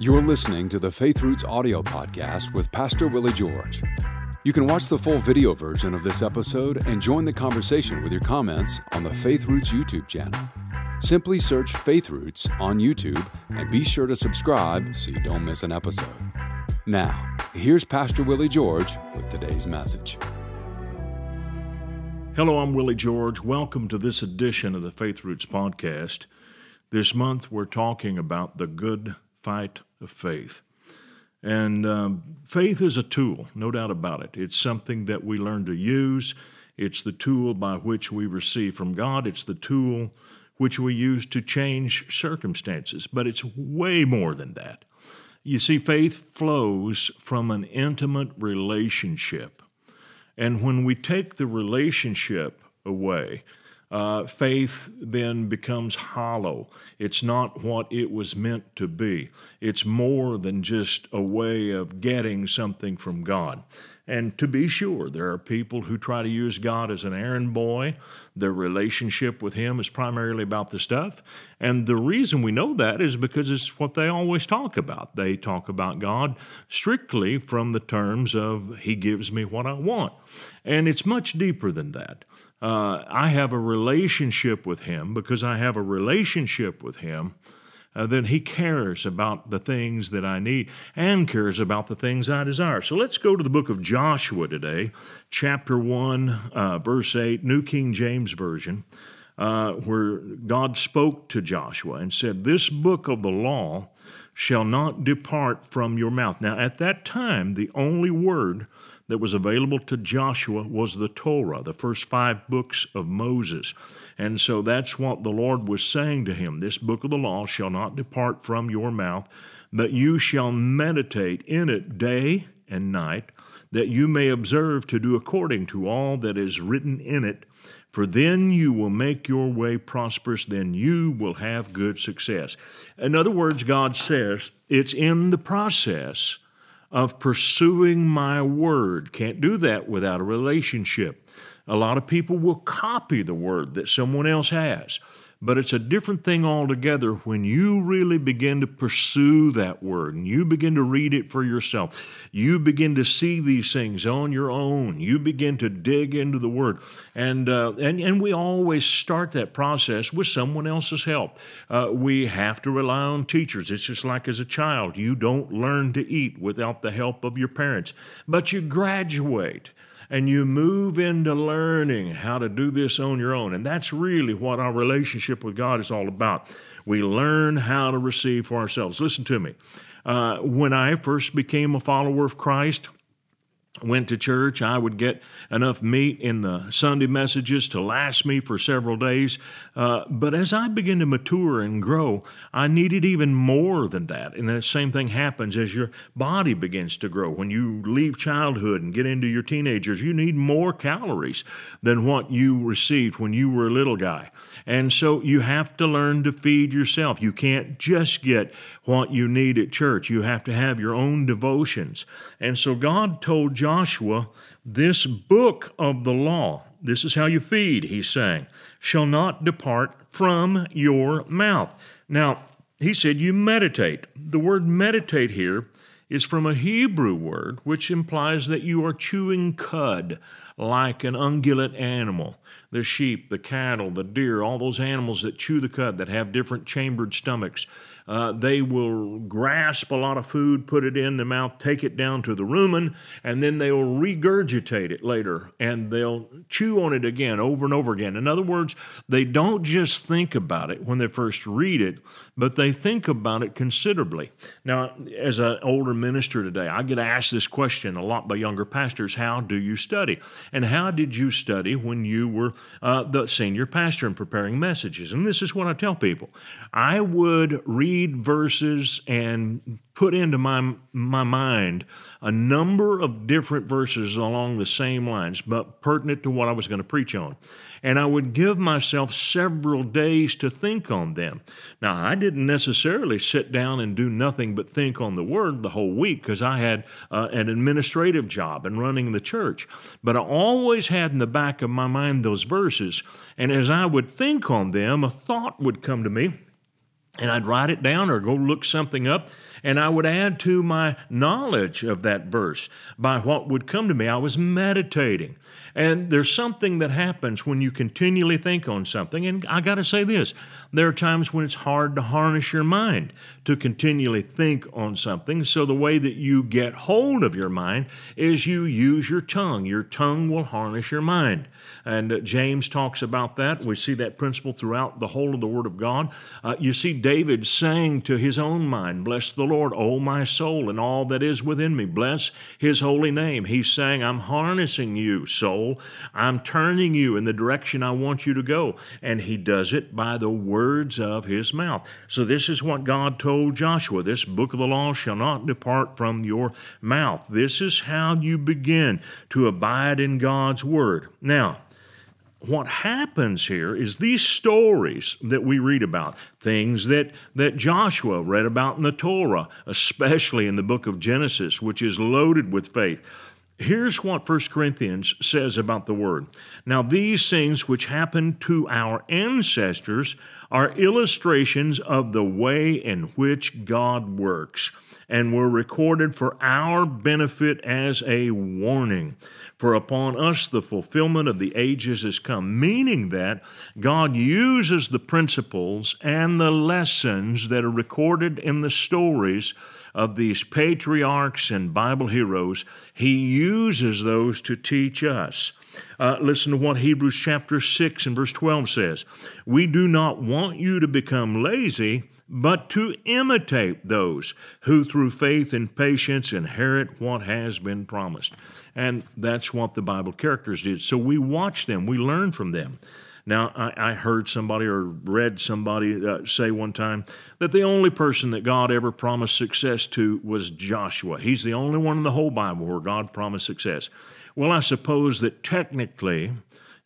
You're listening to the Faith Roots audio podcast with Pastor Willie George. You can watch the full video version of this episode and join the conversation with your comments on the Faith Roots YouTube channel. Simply search Faith Roots on YouTube and be sure to subscribe so you don't miss an episode. Now, here's Pastor Willie George with today's message. Hello, I'm Willie George. Welcome to this edition of the Faith Roots podcast. This month we're talking about the good fight of faith. And um, faith is a tool, no doubt about it. It's something that we learn to use. It's the tool by which we receive from God. It's the tool which we use to change circumstances. But it's way more than that. You see, faith flows from an intimate relationship. And when we take the relationship away, uh, faith then becomes hollow. It's not what it was meant to be. It's more than just a way of getting something from God. And to be sure, there are people who try to use God as an errand boy. Their relationship with Him is primarily about the stuff. And the reason we know that is because it's what they always talk about. They talk about God strictly from the terms of He gives me what I want. And it's much deeper than that uh, I have a relationship with Him, because I have a relationship with Him, uh, then He cares about the things that I need and cares about the things I desire. So let's go to the book of Joshua today, chapter 1, uh, verse 8, New King James Version, uh, where God spoke to Joshua and said, This book of the law shall not depart from your mouth. Now, at that time, the only word that was available to Joshua was the Torah, the first five books of Moses. And so that's what the Lord was saying to him This book of the law shall not depart from your mouth, but you shall meditate in it day and night, that you may observe to do according to all that is written in it. For then you will make your way prosperous, then you will have good success. In other words, God says it's in the process of pursuing my word. Can't do that without a relationship. A lot of people will copy the word that someone else has. But it's a different thing altogether when you really begin to pursue that word and you begin to read it for yourself. You begin to see these things on your own. You begin to dig into the word. And, uh, and, and we always start that process with someone else's help. Uh, we have to rely on teachers. It's just like as a child, you don't learn to eat without the help of your parents, but you graduate and you move into learning how to do this on your own. And that's really what our relationship with God is all about. We learn how to receive for ourselves. Listen to me. Uh, when I first became a follower of Christ, went to church, I would get enough meat in the Sunday messages to last me for several days. Uh, but as I began to mature and grow, I needed even more than that. And the same thing happens as your body begins to grow. When you leave childhood and get into your teenagers, you need more calories than what you received when you were a little guy. And so you have to learn to feed yourself. You can't just get what you need at church. You have to have your own devotions. And so God told Joshua, This book of the law, this is how you feed, he's saying, shall not depart from your mouth. Now, he said, You meditate. The word meditate here is from a Hebrew word which implies that you are chewing cud like an ungulate animal. The sheep, the cattle, the deer, all those animals that chew the cud, that have different chambered stomachs. Uh, they will grasp a lot of food, put it in the mouth, take it down to the rumen, and then they'll regurgitate it later and they'll chew on it again over and over again. In other words, they don't just think about it when they first read it, but they think about it considerably. Now, as an older minister today, I get asked this question a lot by younger pastors How do you study? And how did you study when you were uh, the senior pastor and preparing messages? And this is what I tell people I would read read verses and put into my, my mind a number of different verses along the same lines, but pertinent to what I was going to preach on. And I would give myself several days to think on them. Now, I didn't necessarily sit down and do nothing but think on the word the whole week because I had uh, an administrative job and running the church. But I always had in the back of my mind those verses. And as I would think on them, a thought would come to me and I'd write it down or go look something up, and I would add to my knowledge of that verse by what would come to me. I was meditating. And there's something that happens when you continually think on something. And I got to say this there are times when it's hard to harness your mind to continually think on something. So the way that you get hold of your mind is you use your tongue. Your tongue will harness your mind. And uh, James talks about that. We see that principle throughout the whole of the Word of God. Uh, you see David saying to his own mind, Bless the Lord, O my soul, and all that is within me. Bless his holy name. He's saying, I'm harnessing you, soul. I'm turning you in the direction I want you to go. And he does it by the words of his mouth. So this is what God told Joshua this book of the law shall not depart from your mouth. This is how you begin to abide in God's word. Now, what happens here is these stories that we read about, things that, that Joshua read about in the Torah, especially in the book of Genesis, which is loaded with faith. Here's what 1 Corinthians says about the word. Now, these things which happened to our ancestors are illustrations of the way in which God works and were recorded for our benefit as a warning. For upon us the fulfillment of the ages has come, meaning that God uses the principles and the lessons that are recorded in the stories of these patriarchs and Bible heroes, he uses those to teach us. Uh, listen to what Hebrews chapter 6 and verse 12 says. We do not want you to become lazy, but to imitate those who through faith and patience inherit what has been promised. And that's what the Bible characters did. So we watch them, we learn from them. Now, I, I heard somebody or read somebody uh, say one time that the only person that God ever promised success to was Joshua. He's the only one in the whole Bible where God promised success. Well, I suppose that technically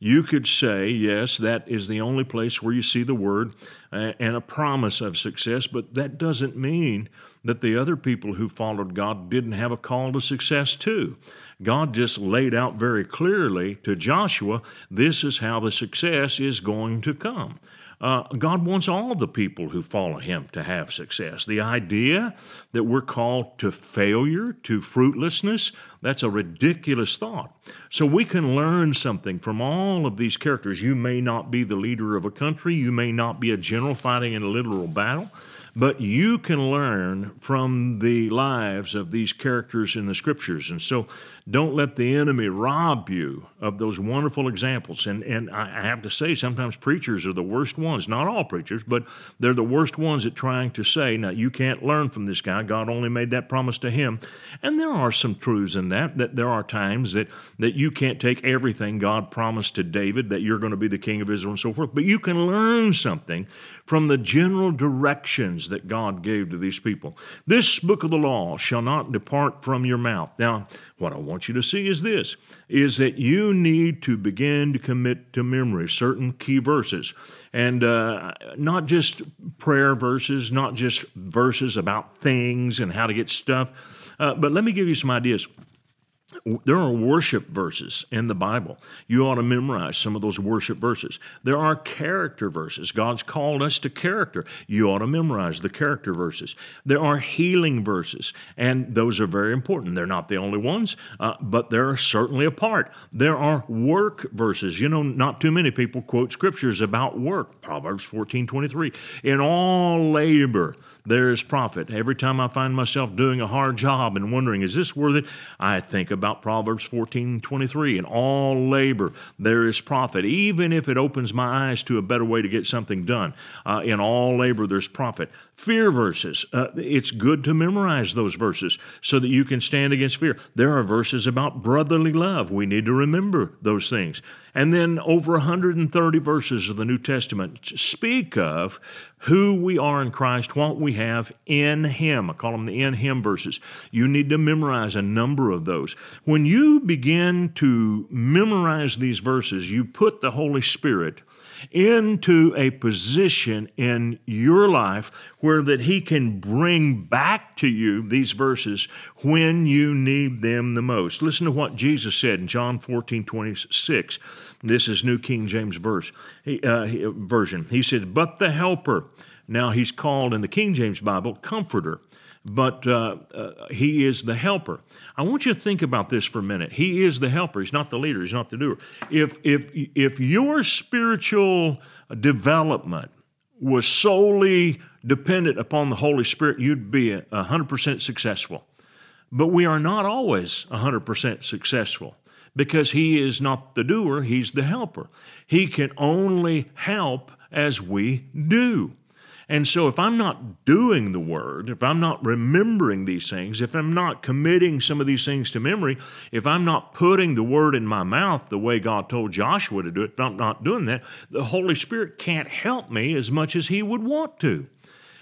you could say, yes, that is the only place where you see the word uh, and a promise of success, but that doesn't mean that the other people who followed God didn't have a call to success too. God just laid out very clearly to Joshua this is how the success is going to come. Uh, God wants all the people who follow Him to have success. The idea that we're called to failure, to fruitlessness, that's a ridiculous thought. So we can learn something from all of these characters. You may not be the leader of a country, you may not be a general fighting in a literal battle, but you can learn from the lives of these characters in the scriptures. And so don't let the enemy rob you of those wonderful examples. And, and I have to say, sometimes preachers are the worst ones. Not all preachers, but they're the worst ones at trying to say, now, you can't learn from this guy. God only made that promise to him. And there are some truths in that, that there are times that, that you can't take everything God promised to David, that you're going to be the king of Israel and so forth, but you can learn something from the general directions that God gave to these people. This book of the law shall not depart from your mouth. Now, what I want you to see is this is that you need to begin to commit to memory certain key verses. And uh, not just prayer verses, not just verses about things and how to get stuff, uh, but let me give you some ideas there are worship verses in the Bible. You ought to memorize some of those worship verses. There are character verses. God's called us to character. You ought to memorize the character verses. There are healing verses, and those are very important. They're not the only ones, uh, but they're certainly a part. There are work verses. You know, not too many people quote scriptures about work. Proverbs 14 23. In all labor, there is profit. Every time I find myself doing a hard job and wondering, is this worth it? I think about Proverbs 14 23. In all labor, there is profit, even if it opens my eyes to a better way to get something done. Uh, in all labor, there's profit. Fear verses. Uh, it's good to memorize those verses so that you can stand against fear. There are verses about brotherly love. We need to remember those things. And then over 130 verses of the New Testament speak of who we are in Christ, what we have in Him. I call them the in Him verses. You need to memorize a number of those. When you begin to memorize these verses, you put the Holy Spirit into a position in your life where that he can bring back to you these verses when you need them the most. Listen to what Jesus said in John 14, 26. This is New King James verse, he, uh, version. He said, But the Helper, Now, he's called in the King James Bible Comforter, but uh, uh, he is the helper. I want you to think about this for a minute. He is the helper. He's not the leader. He's not the doer. If if if your spiritual development was solely dependent upon the Holy Spirit, you'd be hundred percent successful. But we are not always hundred percent successful because He is not the doer. He's the helper. He can only help as we do. And so, if I'm not doing the word, if I'm not remembering these things, if I'm not committing some of these things to memory, if I'm not putting the word in my mouth the way God told Joshua to do it, if I'm not doing that, the Holy Spirit can't help me as much as He would want to.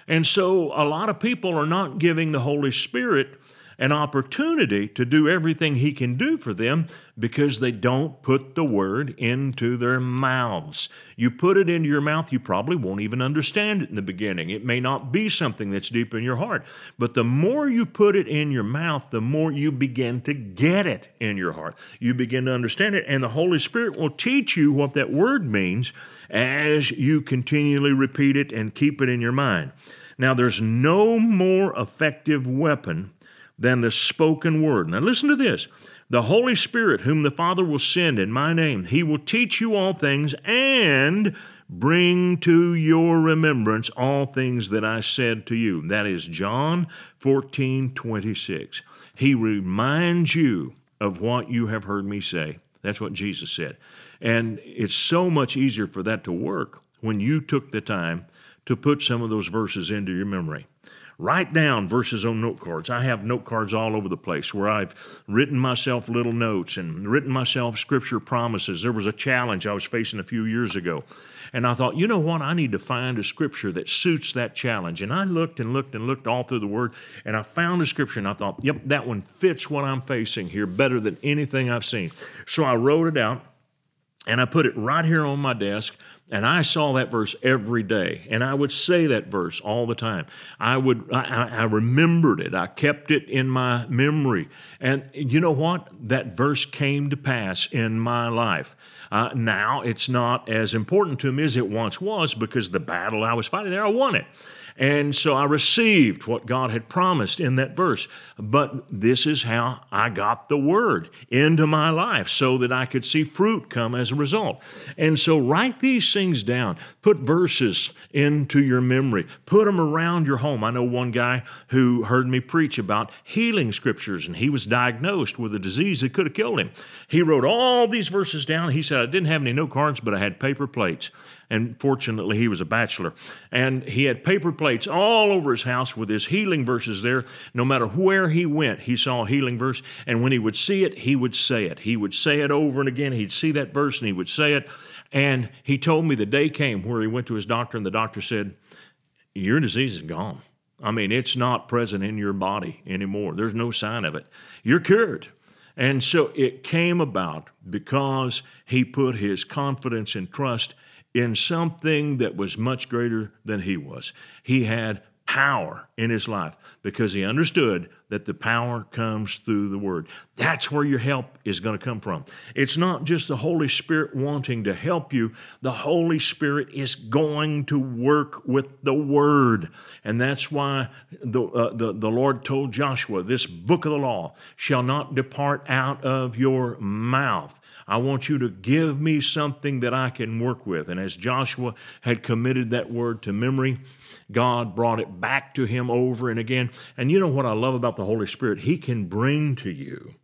And so, a lot of people are not giving the Holy Spirit an opportunity to do everything He can do for them because they don't put the word into their mouths. You put it into your mouth, you probably won't even understand it in the beginning. It may not be something that's deep in your heart. But the more you put it in your mouth, the more you begin to get it in your heart. You begin to understand it, and the Holy Spirit will teach you what that word means as you continually repeat it and keep it in your mind. Now, there's no more effective weapon than the spoken word. Now, listen to this. The Holy Spirit, whom the Father will send in my name, he will teach you all things and bring to your remembrance all things that I said to you. That is John 14 26. He reminds you of what you have heard me say. That's what Jesus said. And it's so much easier for that to work when you took the time to put some of those verses into your memory. Write down verses on note cards. I have note cards all over the place where I've written myself little notes and written myself scripture promises. There was a challenge I was facing a few years ago. And I thought, you know what? I need to find a scripture that suits that challenge. And I looked and looked and looked all through the Word, and I found a scripture, and I thought, yep, that one fits what I'm facing here better than anything I've seen. So I wrote it out, and I put it right here on my desk and I saw that verse every day, and I would say that verse all the time. I would, I, I, remembered it. I kept it in my memory, and you know what? That verse came to pass in my life. Uh, now it's not as important to me as it once was because the battle I was fighting there, I won it. And so I received what God had promised in that verse. But this is how I got the word into my life so that I could see fruit come as a result. And so write these things down. Put verses into your memory. Put them around your home. I know one guy who heard me preach about healing scriptures, and he was diagnosed with a disease that could have killed him. He wrote all these verses down. He said, I didn't have any note cards, but I had paper plates. And fortunately, he was a bachelor. And he had paper plates all over his house with his healing verses there. No matter where he went, he saw a healing verse. And when he would see it, he would say it. He would say it over and again. He'd see that verse and he would say it. And he told me the day came where he went to his doctor, and the doctor said, Your disease is gone. I mean, it's not present in your body anymore. There's no sign of it. You're cured. And so it came about because he put his confidence and trust in something that was much greater than he was. He had power in his life because he understood that the power comes through the Word. That's where your help is going to come from. It's not just the Holy Spirit wanting to help you, the Holy Spirit is going to work with the Word. And that's why the, uh, the, the Lord told Joshua, This book of the law shall not depart out of your mouth. I want you to give me something that I can work with. And as Joshua had committed that word to memory, God brought it back to him over and again. And you know what I love about the Holy Spirit? He can bring to you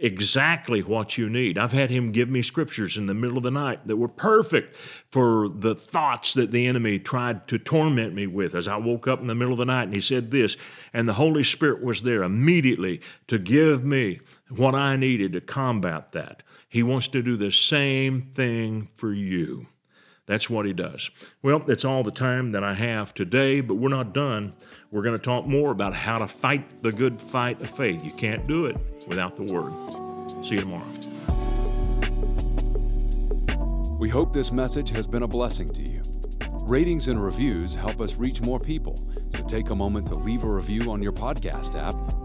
exactly what you need. I've had him give me scriptures in the middle of the night that were perfect for the thoughts that the enemy tried to torment me with as I woke up in the middle of the night and he said this, and the Holy Spirit was there immediately to give me what I needed to combat that. He wants to do the same thing for you. That's what he does. Well, that's all the time that I have today, but we're not done. We're going to talk more about how to fight the good fight of faith. You can't do it without the Word. See you tomorrow. We hope this message has been a blessing to you. Ratings and reviews help us reach more people, so take a moment to leave a review on your podcast app